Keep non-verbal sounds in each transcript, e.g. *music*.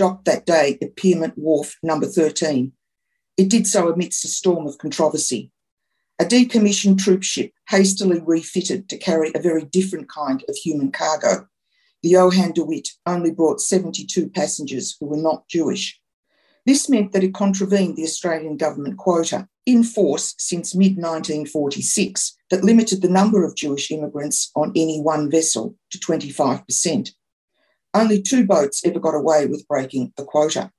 docked that day at Pyrmont Wharf number 13, it did so amidst a storm of controversy. A decommissioned troop ship hastily refitted to carry a very different kind of human cargo. The Johan de Witt only brought 72 passengers who were not Jewish. This meant that it contravened the Australian government quota, in force since mid 1946, that limited the number of Jewish immigrants on any one vessel to 25%. Only two boats ever got away with breaking the quota.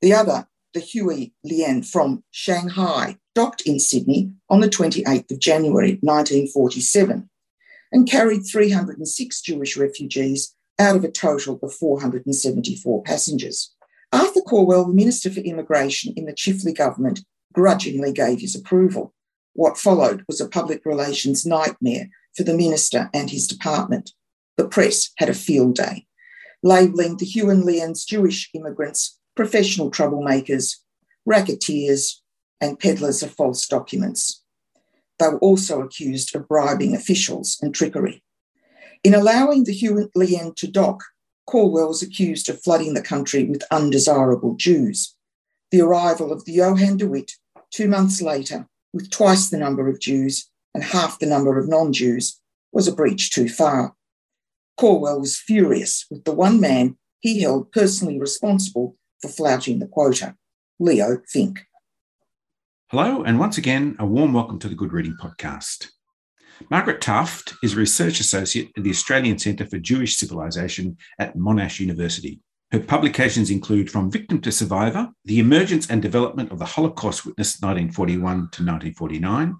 The other, the Hwa Lien from Shanghai, docked in Sydney on the 28th of January 1947 and carried 306 Jewish refugees out of a total of 474 passengers. Arthur Calwell, the Minister for Immigration in the Chifley government, grudgingly gave his approval. What followed was a public relations nightmare for the minister and his department. The press had a field day, labelling the Hwa Lien's Jewish immigrants professional troublemakers, racketeers, and peddlers of false documents. They were also accused of bribing officials and trickery. In allowing the Hwa Lien to dock, Calwell was accused of flooding the country with undesirable Jews. The arrival of the Johan de Witt two months later, with twice the number of Jews and half the number of non Jews, was a breach too far. Calwell was furious with the one man he held personally responsible for flouting the quota, Leo Fink. Hello, and once again, a warm welcome to the Good Reading Podcast. Margaret Taft is a research associate at the Australian Centre for Jewish Civilization at Monash University. Her publications include From Victim to Survivor, The Emergence and Development of the Holocaust Witness 1941 to 1949,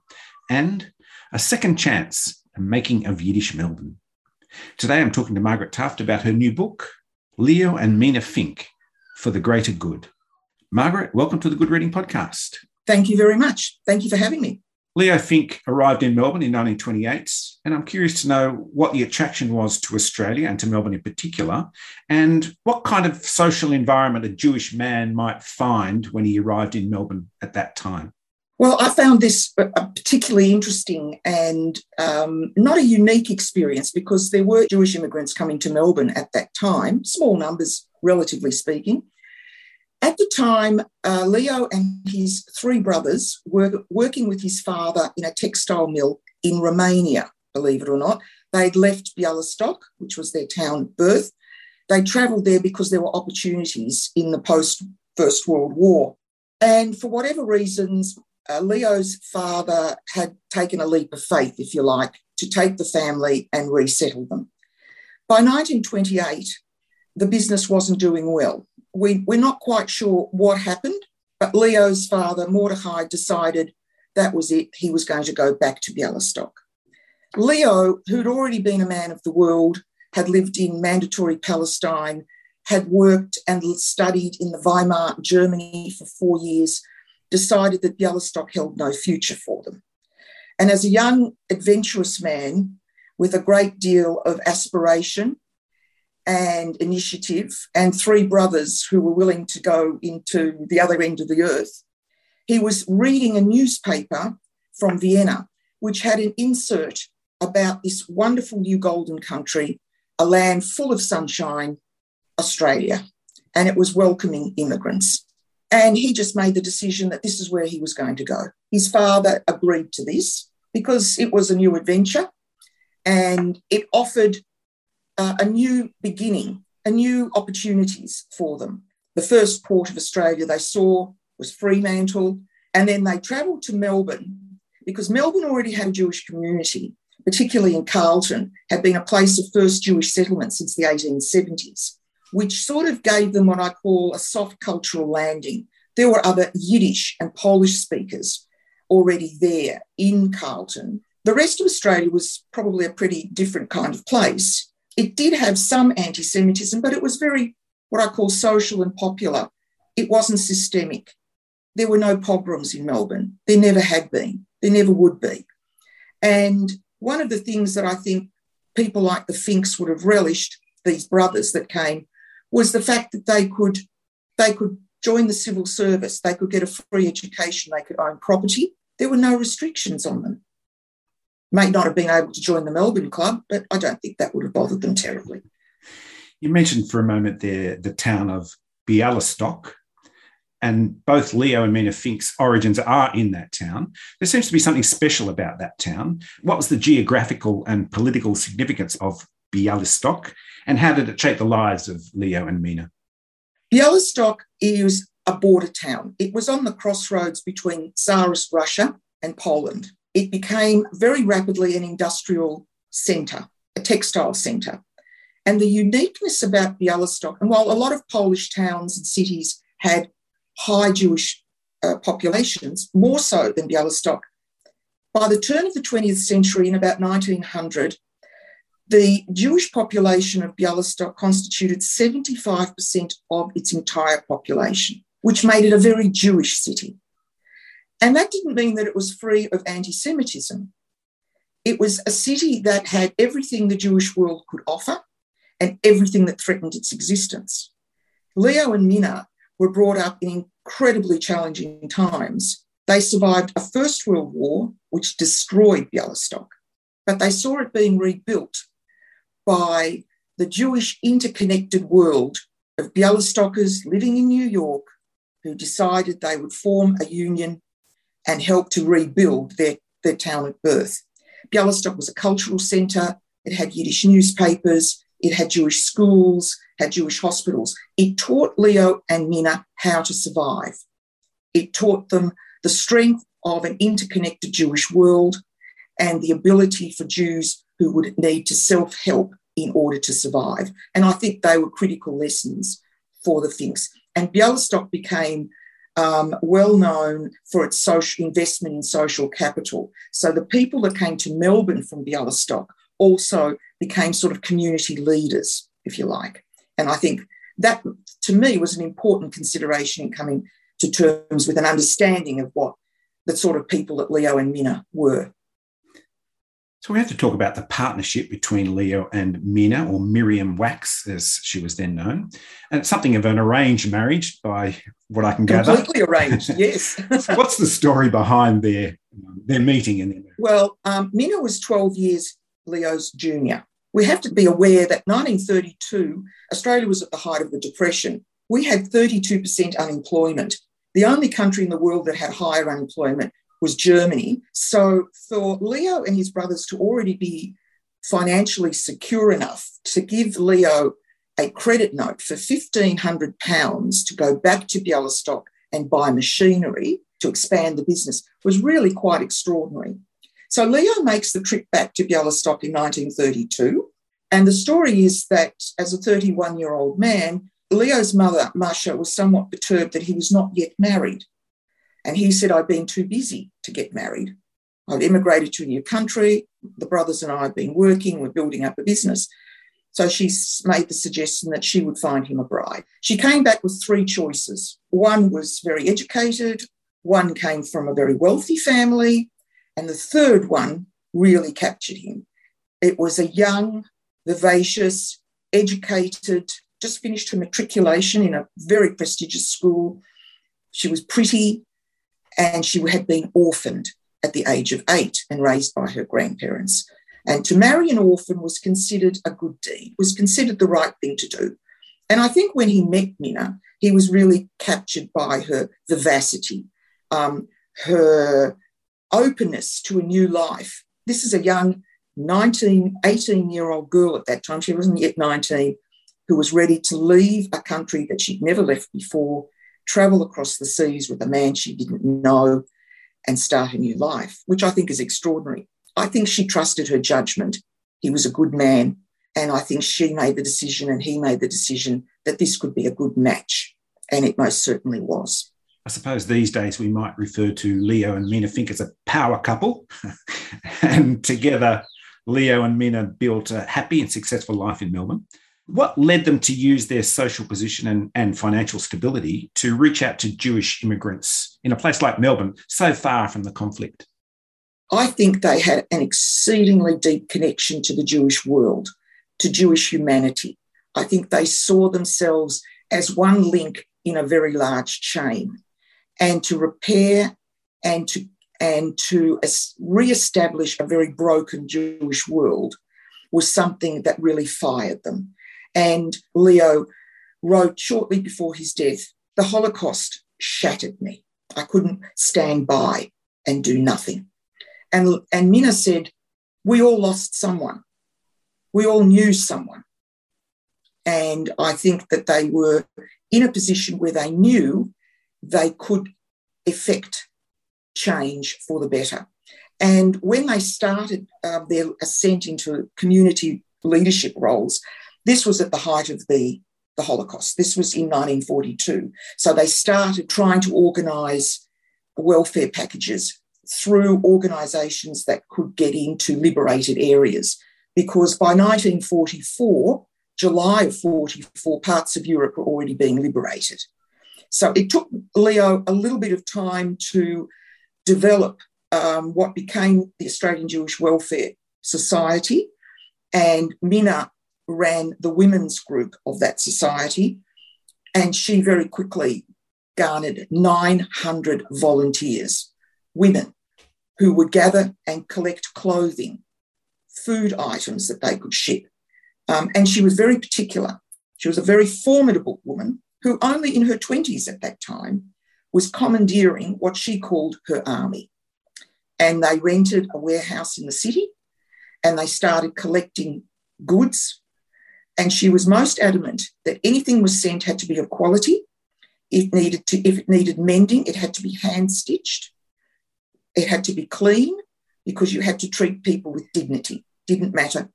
and A Second Chance, Making of Yiddish Melbourne. Today I'm talking to Margaret Taft about her new book, Leo and Mina Fink, For the Greater Good. Margaret, welcome to the Good Reading Podcast. Thank you very much. Thank you for having me. Leo Fink arrived in Melbourne in 1928, and I'm curious to know what the attraction was to Australia and to Melbourne in particular, and what kind of social environment a Jewish man might find when he arrived in Melbourne at that time. Well, I found this particularly interesting and um, not a unique experience because there were Jewish immigrants coming to Melbourne at that time, small numbers, relatively speaking. At the time, uh, Leo and his three brothers were working with his father in a textile mill in Romania, believe it or not. They'd left Bialystok, which was their town of birth. They travelled there because there were opportunities in the post First World War. And for whatever reasons, uh, Leo's father had taken a leap of faith, if you like, to take the family and resettle them. By 1928, the business wasn't doing well. We, we're not quite sure what happened, but Leo's father, Mordechai, decided that was it. He was going to go back to Bialystok. Leo, who'd already been a man of the world, had lived in mandatory Palestine, had worked and studied in the Weimar Germany for four years, decided that Bialystok held no future for them. And as a young, adventurous man with a great deal of aspiration and initiative, and three brothers who were willing to go into the other end of the earth, he was reading a newspaper from Vienna, which had an insert about this wonderful new golden country, a land full of sunshine, Australia, and it was welcoming immigrants. And he just made the decision that this is where he was going to go. His father agreed to this because it was a new adventure and it offered uh, a new beginning, a new opportunities for them. The first port of Australia they saw was Fremantle, and then they travelled to Melbourne because Melbourne already had a Jewish community, particularly in Carlton, had been a place of first Jewish settlement since the 1870s which sort of gave them what I call a soft cultural landing. There were other Yiddish and Polish speakers already there in Carlton. The rest of Australia was probably a pretty different kind of place. It did have some anti Semitism, but it was very what I call social and popular. It wasn't systemic. there were no pogroms in Melbourne. There never had been. There never would be. And one of the things that I think people like the Finks would have relished, these brothers that came, was the fact that they could they could join the civil service, they could get a free education, they could own property. There were no restrictions on them. May not have been able to join the Melbourne Club, but I don't think that would have bothered them terribly. You mentioned for a moment there the town of Bialystok, and both Leo and Mina Fink's origins are in that town. There seems to be something special about that town. What was the geographical and political significance of Bialystok, and how did it shape the lives of Leo and Mina? Bialystok is a border town. It was on the crossroads between Tsarist Russia and Poland. It became very rapidly an industrial centre, a textile centre. And the uniqueness about Bialystok, and while a lot of Polish towns and cities had high Jewish uh, populations, more so than Bialystok, by the turn of the 20th century, in about 1900, the Jewish population of Bialystok constituted 75% of its entire population, which made it a very Jewish city. And that didn't mean that it was free of anti Semitism. It was a city that had everything the Jewish world could offer and everything that threatened its existence. Leo and Mina were brought up in incredibly challenging times. They survived a First World War, which destroyed Bialystok, but they saw it being rebuilt by the Jewish interconnected world of Bialystokers living in New York who decided they would form a union and help to rebuild their, their town at birth. Bialystok was a cultural centre, it had Yiddish newspapers, it had Jewish schools, had Jewish hospitals. It taught Leo and Mina how to survive. It taught them the strength of an interconnected Jewish world and the ability for Jews who would need to self help in order to survive. And I think they were critical lessons for the Finks. And Bialystok became um, well known for its social investment in social capital. So the people that came to Melbourne from Bialystok also became sort of community leaders, if you like. And I think that, to me, was an important consideration in coming to terms with an understanding of what the sort of people that Leo and Mina were. So we have to talk about the partnership between Leo and Mina, or Miriam Wax, as she was then known. And it's something of an arranged marriage, by what I can gather. Completely arranged, *laughs* yes. so what's the story behind their their meeting and their? Well, um, Mina was 12 years Leo's junior. We have to be aware that 1932, Australia was at the height of the Depression. We had 32% unemployment. The only country in the world that had higher unemployment was Germany. So for Leo and his brothers to already be financially secure enough to give Leo a credit note for £1,500 to go back to Bialystok and buy machinery to expand the business was really quite extraordinary. So Leo makes the trip back to Bialystok in 1932. And the story is that as a 31 year old man, Leo's mother, Masha, was somewhat perturbed that he was not yet married. And he said, I've been too busy to get married. I've immigrated to a new country. The brothers and I have been working, we're building up a business. So she made the suggestion that she would find him a bride. She came back with three choices. One was very educated, one came from a very wealthy family, and the third one really captured him. It was a young, vivacious, educated, just finished her matriculation in a very prestigious school. She was pretty, and she had been orphaned at the age of eight and raised by her grandparents. And to marry an orphan was considered a good deed, was considered the right thing to do. And I think when he met Mina, he was really captured by her vivacity, um, her openness to a new life. This is a young 19, 18 year old girl at that time, she wasn't yet 19, who was ready to leave a country that she'd never left before travel across the seas with a man she didn't know, and start a new life, which I think is extraordinary. I think she trusted her judgment. He was a good man. And I think she made the decision and he made the decision that this could be a good match. And it most certainly was. I suppose these days we might refer to Leo and Mina Fink as a power couple. *laughs* and together, Leo and Mina built a happy and successful life in Melbourne. What led them to use their social position and, and financial stability to reach out to Jewish immigrants in a place like Melbourne, so far from the conflict? I think they had an exceedingly deep connection to the Jewish world, to Jewish humanity. I think they saw themselves as one link in a very large chain. And to repair and to and to re-establish a very broken Jewish world was something that really fired them. And Leo wrote shortly before his death, the Holocaust shattered me. I couldn't stand by and do nothing. And, and Mina said, We all lost someone. We all knew someone. And I think that they were in a position where they knew they could effect change for the better. And when they started um, their ascent into community leadership roles, this was at the height of the, the Holocaust. This was in 1942. So they started trying to organise welfare packages through organisations that could get into liberated areas. Because by 1944, July of 44, parts of Europe were already being liberated. So it took Leo a little bit of time to develop um, what became the Australian Jewish Welfare Society, and Mina ran the women's group of that society, and she very quickly garnered 900 volunteers, women, who would gather and collect clothing, food items that they could ship. Um, and she was very particular. She was a very formidable woman who, only in her 20s at that time, was commandeering what she called her army. And they rented a warehouse in the city and they started collecting goods. And she was most adamant that anything was sent had to be of quality. It needed to, if it needed mending, it had to be hand stitched. It had to be clean because you had to treat people with dignity. Didn't matter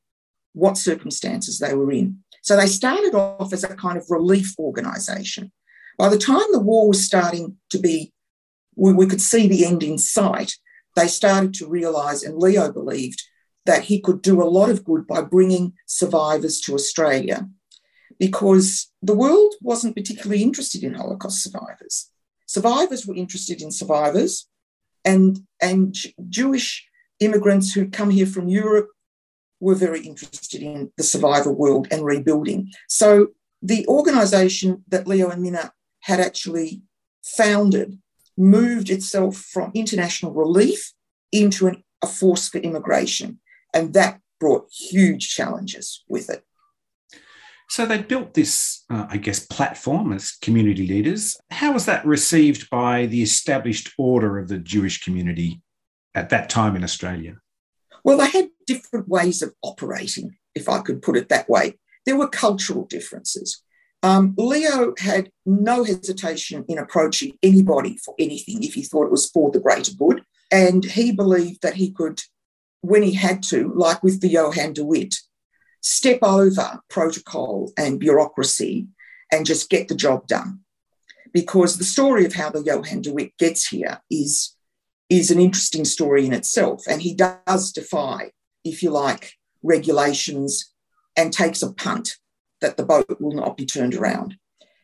what circumstances they were in. So they started off as a kind of relief organisation. By the time the war was starting to be, we, we could see the end in sight, they started to realise, and Leo believed, that he could do a lot of good by bringing survivors to Australia because the world wasn't particularly interested in Holocaust survivors. Survivors were interested in survivors, and, and Jewish immigrants who'd come here from Europe were very interested in the survivor world and rebuilding. So the organisation that Leo and Mina had actually founded moved itself from international relief into an, a force for immigration. And that brought huge challenges with it. So they built this, uh, I guess, platform as community leaders. How was that received by the established order of the Jewish community at that time in Australia? Well, they had different ways of operating, if I could put it that way. There were cultural differences. Um, Leo had no hesitation in approaching anybody for anything if he thought it was for the greater good. And he believed that he could, when he had to, like with the Johan de Witt, step over protocol and bureaucracy and just get the job done. Because the story of how the Johan de Witt gets here is, is an interesting story in itself. And he does defy, if you like, regulations and takes a punt that the boat will not be turned around.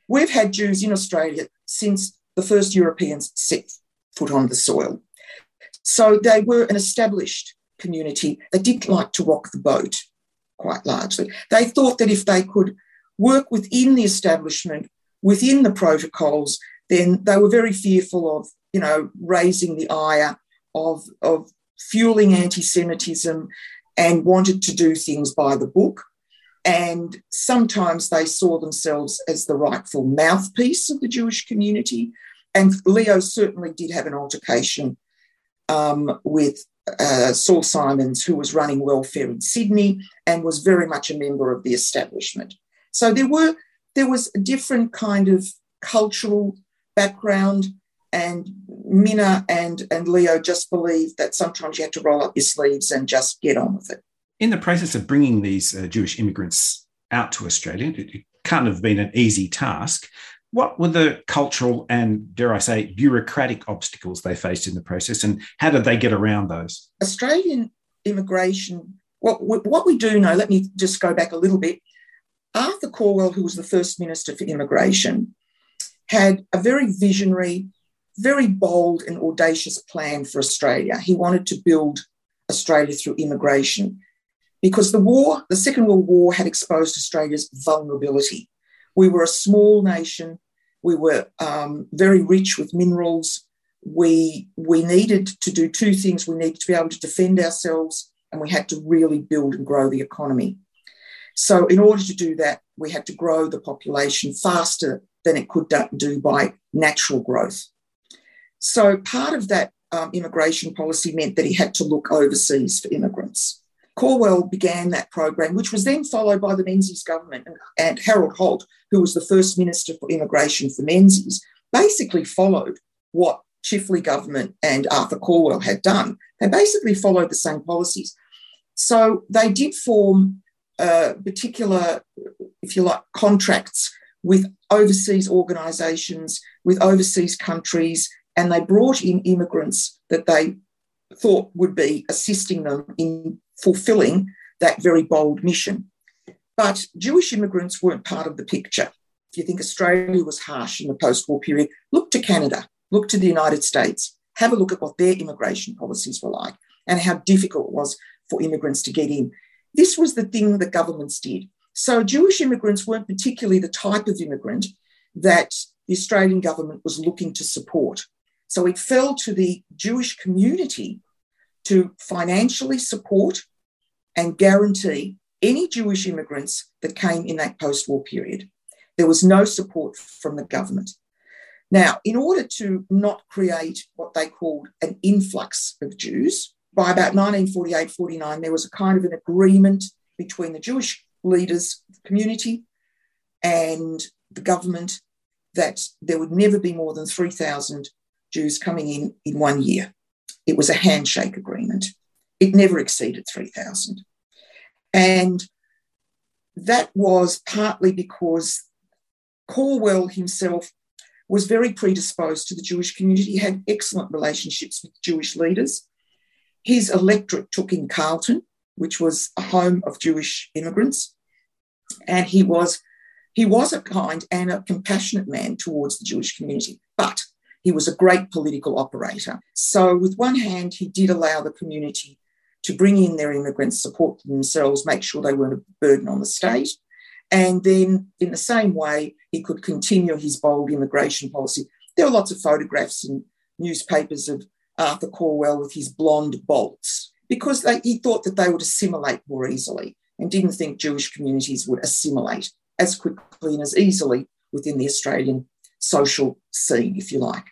We've had Jews in Australia since the first Europeans set foot on the soil. So they were an established community that didn't like to rock the boat quite largely. They thought that if they could work within the establishment, within the protocols, then they were very fearful of, you know, raising the ire, of, of fueling anti Semitism, and wanted to do things by the book. And sometimes they saw themselves as the rightful mouthpiece of the Jewish community. And Leo certainly did have an altercation um, with uh, Saul Symonds, who was running welfare in Sydney and was very much a member of the establishment. So there were there was a different kind of cultural background, and Mina and, and Leo just believed that sometimes you had to roll up your sleeves and just get on with it in the process of bringing these uh, Jewish immigrants out to Australia, it, it can't have been an easy task. What were the cultural and, dare I say, bureaucratic obstacles they faced in the process, and how did they get around those? Australian immigration, what, what we do know, let me just go back a little bit. Arthur Calwell, who was the first Minister for Immigration, had a very visionary very bold and audacious plan for Australia. He wanted to build Australia through immigration because the war, the Second World War, had exposed Australia's vulnerability. We were a small nation. We were um, very rich with minerals. We, we needed to do two things. We needed to be able to defend ourselves, and we had to really build and grow the economy. So, in order to do that, we had to grow the population faster than it could do by natural growth. So, part of that um, immigration policy meant that he had to look overseas for immigrants. Calwell began that program, which was then followed by the Menzies government. And Harold Holt, who was the first Minister for Immigration for Menzies, basically followed what Chifley government and Arthur Calwell had done. They basically followed the same policies. So they did form uh, particular, if you like, contracts with overseas organisations, with overseas countries, and they brought in immigrants that they thought would be assisting them in fulfilling that very bold mission. But Jewish immigrants weren't part of the picture. If you think Australia was harsh in the post war period, look to Canada, look to the United States, have a look at what their immigration policies were like and how difficult it was for immigrants to get in. This was the thing that governments did. So Jewish immigrants weren't particularly the type of immigrant that the Australian government was looking to support. So it fell to the Jewish community to financially support and guarantee any Jewish immigrants that came in that post war period. There was no support from the government. Now, in order to not create what they called an influx of Jews, by about 1948 49, there was a kind of an agreement between the Jewish leaders, the community, and the government that there would never be more than 3,000 Jews coming in in one year. It was a handshake agreement. It never exceeded 3,000. And that was partly because Calwell himself was very predisposed to the Jewish community. He had excellent relationships with Jewish leaders. His electorate took in Carlton, which was a home of Jewish immigrants, and he was he was a kind and a compassionate man towards the Jewish community. But he was a great political operator. So, with one hand, he did allow the community to bring in their immigrants, support themselves, make sure they weren't a burden on the state. And then, in the same way, he could continue his bold immigration policy. There are lots of photographs in newspapers of Arthur Calwell with his blonde bolts because they, he thought that they would assimilate more easily and didn't think Jewish communities would assimilate as quickly and as easily within the Australian social scene, if you like.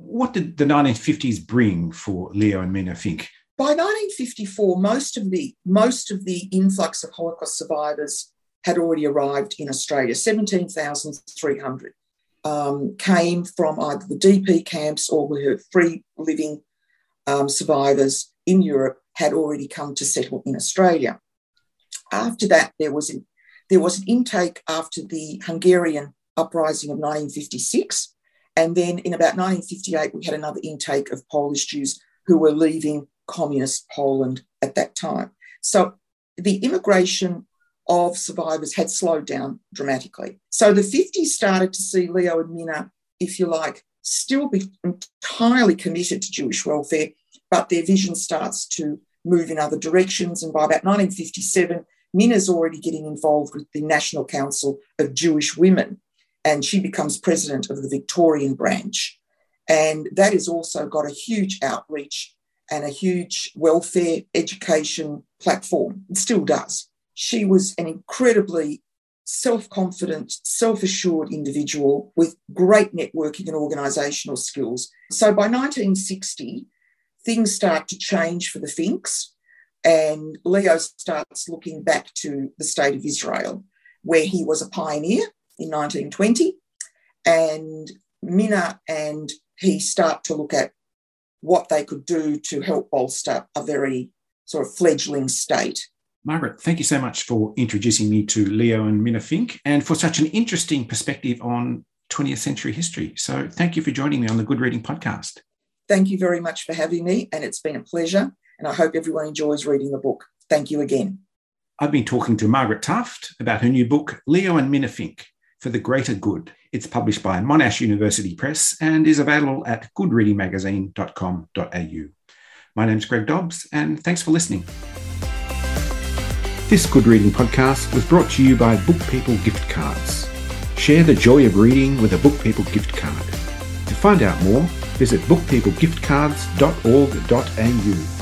What did the 1950s bring for Leo and Mina Fink? By 1954, most of the most of the influx of Holocaust survivors had already arrived in Australia. 17,300 um, came from either the DP camps or were free living um, survivors in Europe had already come to settle in Australia. After that, there was an, there was an intake after the Hungarian uprising of 1956. And then in about 1958, we had another intake of Polish Jews who were leaving communist Poland at that time. So the immigration of survivors had slowed down dramatically. So the 50s started to see Leo and Mina, if you like, still be entirely committed to Jewish welfare, but their vision starts to move in other directions. And by about 1957, Mina's already getting involved with the National Council of Jewish Women, and she becomes president of the Victorian branch. And that has also got a huge outreach and a huge welfare education platform. It still does. She was an incredibly self confident, self assured individual with great networking and organisational skills. So by 1960, things start to change for the Finks, and Leo starts looking back to the state of Israel, where he was a pioneer in 1920. And Mina and he start to look at what they could do to help bolster a very sort of fledgling state. Margaret, thank you so much for introducing me to Leo and Mina Fink and for such an interesting perspective on 20th century history. So thank you for joining me on the Good Reading podcast. Thank you very much for having me, and it's been a pleasure. And I hope everyone enjoys reading the book. Thank you again. I've been talking to Margaret Taft about her new book, Leo and Mina Fink for the Greater Good. It's published by Monash University Press and is available at goodreadingmagazine.com.au. My name's Greg Dobbs, and thanks for listening. This Good Reading podcast was brought to you by Book People Gift Cards. Share the joy of reading with a Book People gift card. To find out more, visit bookpeoplegiftcards.org.au.